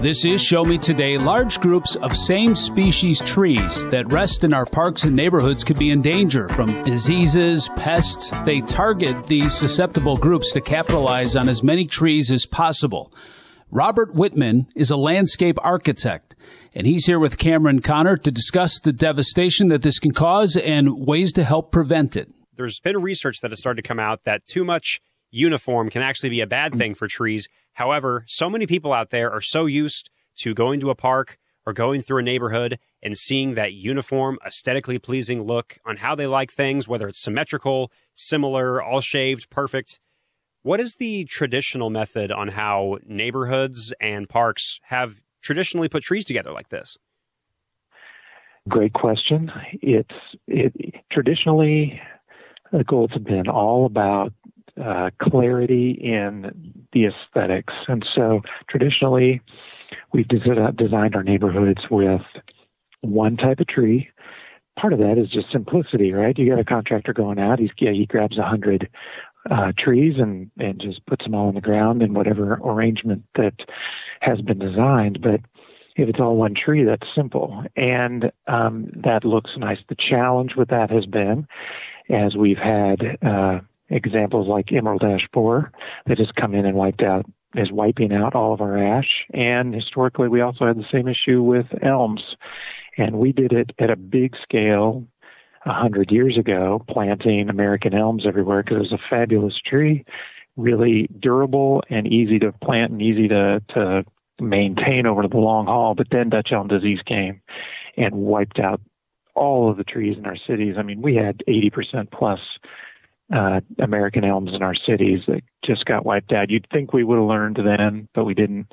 This is Show Me Today. Large groups of same species trees that rest in our parks and neighborhoods could be in danger from diseases, pests. They target these susceptible groups to capitalize on as many trees as possible. Robert Whitman is a landscape architect, and he's here with Cameron Conner to discuss the devastation that this can cause and ways to help prevent it. There's been research that has started to come out that too much uniform can actually be a bad mm. thing for trees. However, so many people out there are so used to going to a park or going through a neighborhood and seeing that uniform, aesthetically pleasing look on how they like things, whether it's symmetrical, similar, all shaved, perfect. What is the traditional method on how neighborhoods and parks have traditionally put trees together like this? Great question. It's it, traditionally the goals have been all about uh, clarity in the aesthetics, and so traditionally we've designed our neighborhoods with one type of tree. Part of that is just simplicity, right? You got a contractor going out, he's yeah, he grabs a hundred uh, trees and and just puts them all on the ground in whatever arrangement that has been designed. But if it's all one tree, that's simple, and um, that looks nice. The challenge with that has been, as we've had uh, examples like emerald ash borer that has come in and wiped out is wiping out all of our ash. And historically, we also had the same issue with elms. And we did it at a big scale a hundred years ago, planting American elms everywhere because it was a fabulous tree, really durable and easy to plant and easy to to maintain over the long haul. But then Dutch elm disease came and wiped out all of the trees in our cities. I mean, we had 80% plus uh, American elms in our cities that just got wiped out. You'd think we would have learned then, but we didn't.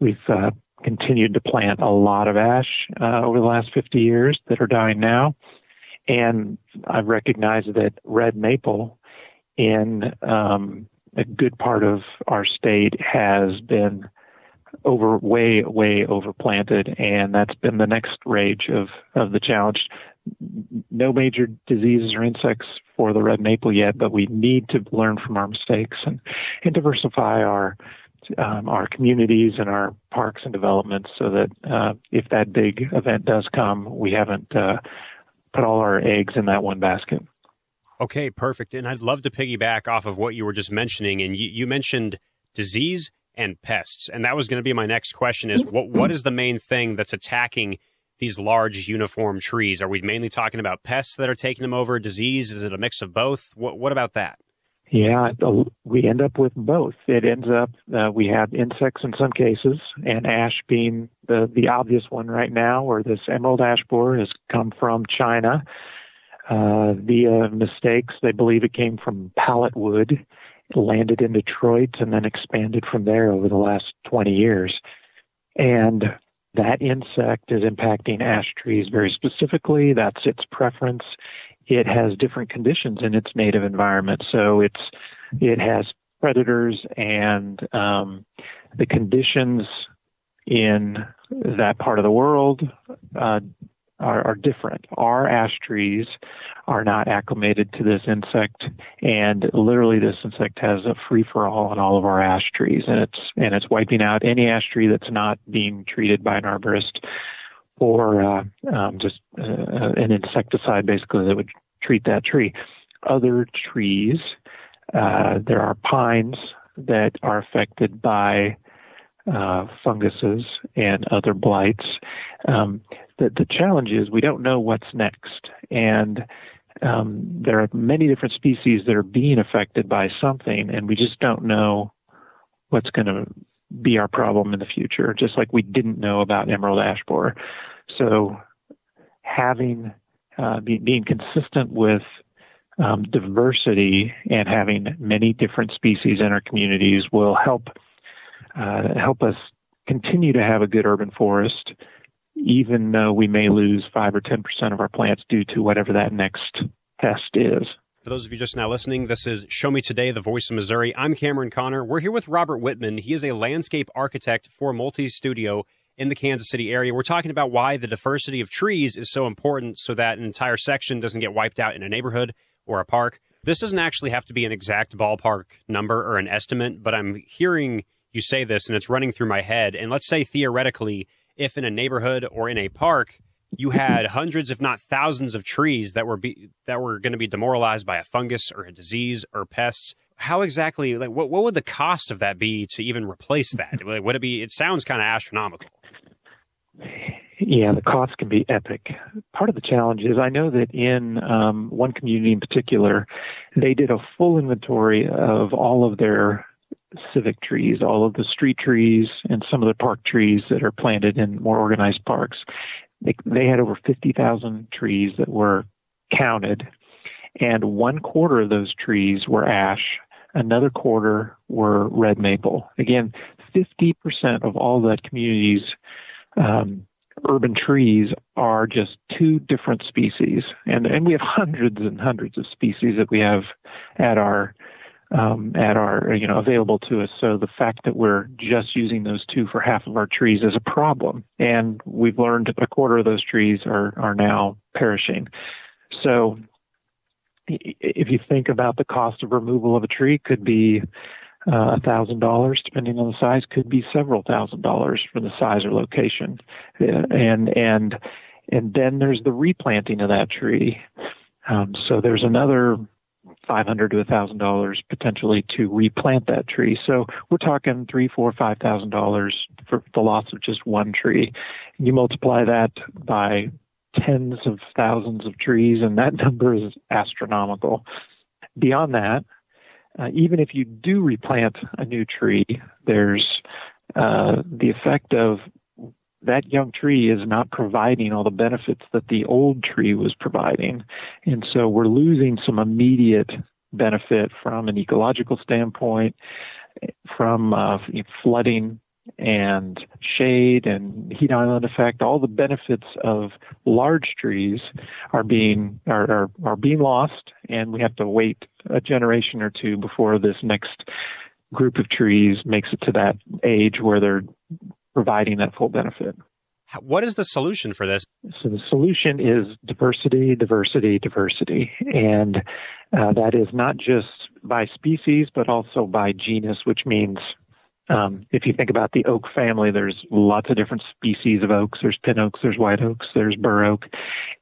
We've uh, continued to plant a lot of ash uh, over the last 50 years that are dying now. And I've recognized that red maple in um, a good part of our state has been over way way overplanted and that's been the next rage of of the challenge no major diseases or insects for the red maple yet but we need to learn from our mistakes and and diversify our um, our communities and our parks and developments so that uh, if that big event does come we haven't uh, put all our eggs in that one basket. Okay, perfect. And I'd love to piggyback off of what you were just mentioning. And you, you mentioned disease and pests, and that was going to be my next question: is what what is the main thing that's attacking these large uniform trees? Are we mainly talking about pests that are taking them over? Disease? Is it a mix of both? What what about that? Yeah, we end up with both. It ends up uh, we have insects in some cases, and ash being the the obvious one right now. Or this emerald ash borer has come from China uh, via mistakes. They believe it came from pallet wood, landed in Detroit, and then expanded from there over the last 20 years. And that insect is impacting ash trees very specifically. That's its preference it has different conditions in its native environment. So it's it has predators and um, the conditions in that part of the world uh, are, are, different. Our ash trees are not acclimated to this insect, and literally this insect has a free for all on all of our ash trees, and it's and it's wiping out any ash tree that's not being treated by an arborist or uh, um, just uh, an insecticide basically that would treat that tree. Other trees, uh, there are pines that are affected by uh, funguses and other blights. Um, the, the challenge is we don't know what's next, and um, there are many different species that are being affected by something, and we just don't know what's going to be our problem in the future, just like we didn't know about emerald ash borer. So having uh, be, being consistent with um, diversity and having many different species in our communities will help uh, help us continue to have a good urban forest, even though we may lose five or ten percent of our plants due to whatever that next pest is. For those of you just now listening, this is Show Me Today, the voice of Missouri. I'm Cameron Conner. We're here with Robert Whitman. He is a landscape architect for Multistudio in the Kansas City area. We're talking about why the diversity of trees is so important so that an entire section doesn't get wiped out in a neighborhood or a park. This doesn't actually have to be an exact ballpark number or an estimate, but I'm hearing you say this and it's running through my head. And let's say theoretically, if in a neighborhood or in a park, you had hundreds, if not thousands, of trees that were be, that were going to be demoralized by a fungus or a disease or pests. How exactly, like, what what would the cost of that be to even replace that? Like, would it be? It sounds kind of astronomical. Yeah, the cost can be epic. Part of the challenge is I know that in um, one community in particular, they did a full inventory of all of their civic trees, all of the street trees, and some of the park trees that are planted in more organized parks. They, they had over 50,000 trees that were counted, and one quarter of those trees were ash, another quarter were red maple. Again, 50% of all that community's um, urban trees are just two different species, and and we have hundreds and hundreds of species that we have at our um, at our you know available to us. So the fact that we're just using those two for half of our trees is a problem, and we've learned a quarter of those trees are are now perishing. So if you think about the cost of removal of a tree, could be uh, a thousand dollars, depending on the size, could be several thousand dollars for the size or location, and and and then there's the replanting of that tree. Um, so there's another five hundred to a thousand dollars potentially to replant that tree. So we're talking three, four, five thousand dollars for the loss of just one tree. You multiply that by tens of thousands of trees, and that number is astronomical. Beyond that, uh, even if you do replant a new tree, there's uh, the effect of that young tree is not providing all the benefits that the old tree was providing. And so we're losing some immediate benefit from an ecological standpoint, from uh, flooding and shade and heat island effect, all the benefits of large trees are being are, are, are being lost, and we have to wait a generation or two before this next group of trees makes it to that age where they're providing that full benefit. What is the solution for this? So the solution is diversity, diversity, diversity, and uh, that is not just by species, but also by genus, which means um, if you think about the oak family, there's lots of different species of oaks. There's pin oaks, there's white oaks, there's bur oak,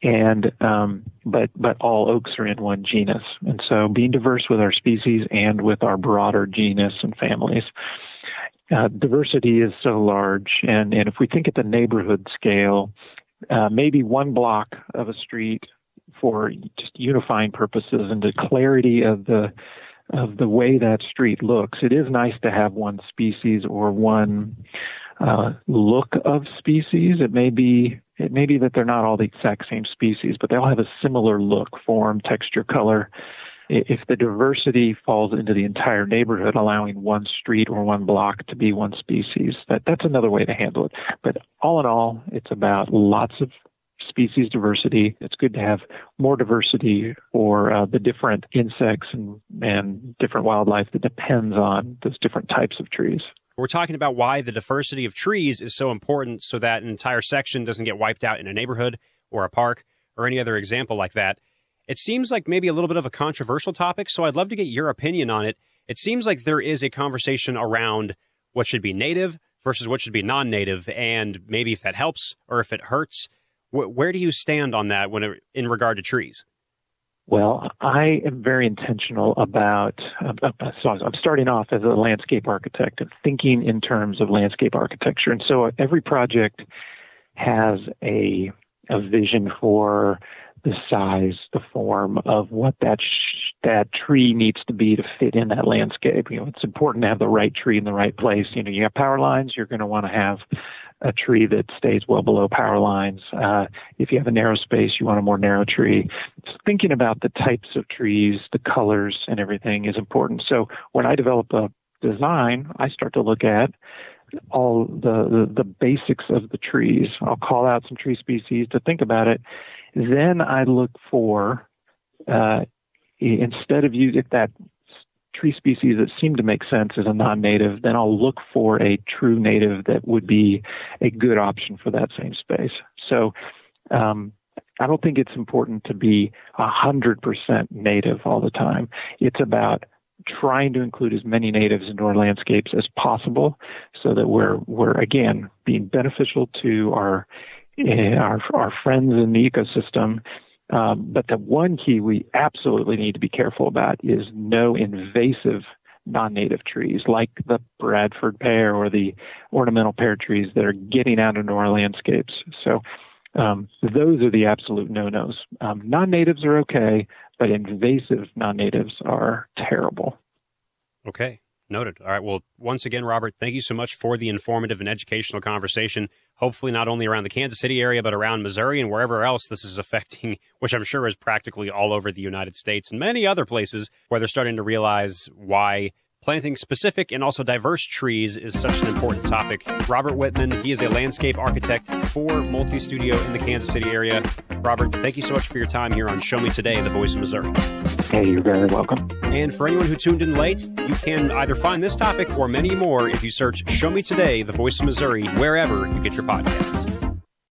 and um, but but all oaks are in one genus. And so, being diverse with our species and with our broader genus and families, uh, diversity is so large. And and if we think at the neighborhood scale, uh, maybe one block of a street for just unifying purposes and the clarity of the of the way that street looks, it is nice to have one species or one uh, look of species. It may be it may be that they're not all the exact same species, but they all have a similar look, form, texture, color. If the diversity falls into the entire neighborhood, allowing one street or one block to be one species, that, that's another way to handle it. But all in all, it's about lots of species diversity. It's good to have more diversity for uh, the different insects and, and different wildlife that depends on those different types of trees. We're talking about why the diversity of trees is so important so that an entire section doesn't get wiped out in a neighborhood or a park or any other example like that. It seems like maybe a little bit of a controversial topic, so I'd love to get your opinion on it. It seems like there is a conversation around what should be native versus what should be non native, and maybe if that helps or if it hurts. Where do you stand on that when it, in regard to trees? Well, I am very intentional about. Uh, so I'm starting off as a landscape architect and thinking in terms of landscape architecture, and so every project has a a vision for the size, the form of what that sh- that tree needs to be to fit in that landscape. You know, it's important to have the right tree in the right place. You know, you have power lines, you're going to want to have a tree that stays well below power lines. Uh, if you have a narrow space, you want a more narrow tree. Thinking about the types of trees, the colors, and everything is important. So when I develop a design, I start to look at all the, the, the basics of the trees. I'll call out some tree species to think about it. Then I look for uh, instead of using that tree species that seem to make sense as a non-native, then I'll look for a true native that would be a good option for that same space. So um, I don't think it's important to be 100% native all the time. It's about trying to include as many natives into our landscapes as possible so that we're we're again being beneficial to our our, our friends in the ecosystem um, but the one key we absolutely need to be careful about is no invasive non-native trees like the Bradford pear or the ornamental pear trees that are getting out into our landscapes. So um, those are the absolute no-nos. Um, non-natives are okay, but invasive non-natives are terrible. Okay. Noted. All right. Well, once again, Robert, thank you so much for the informative and educational conversation. Hopefully, not only around the Kansas City area, but around Missouri and wherever else this is affecting, which I'm sure is practically all over the United States and many other places where they're starting to realize why Planting specific and also diverse trees is such an important topic. Robert Whitman, he is a landscape architect for Multistudio in the Kansas City area. Robert, thank you so much for your time here on Show Me Today, The Voice of Missouri. Hey, you're very welcome. And for anyone who tuned in late, you can either find this topic or many more if you search Show Me Today, The Voice of Missouri, wherever you get your podcasts.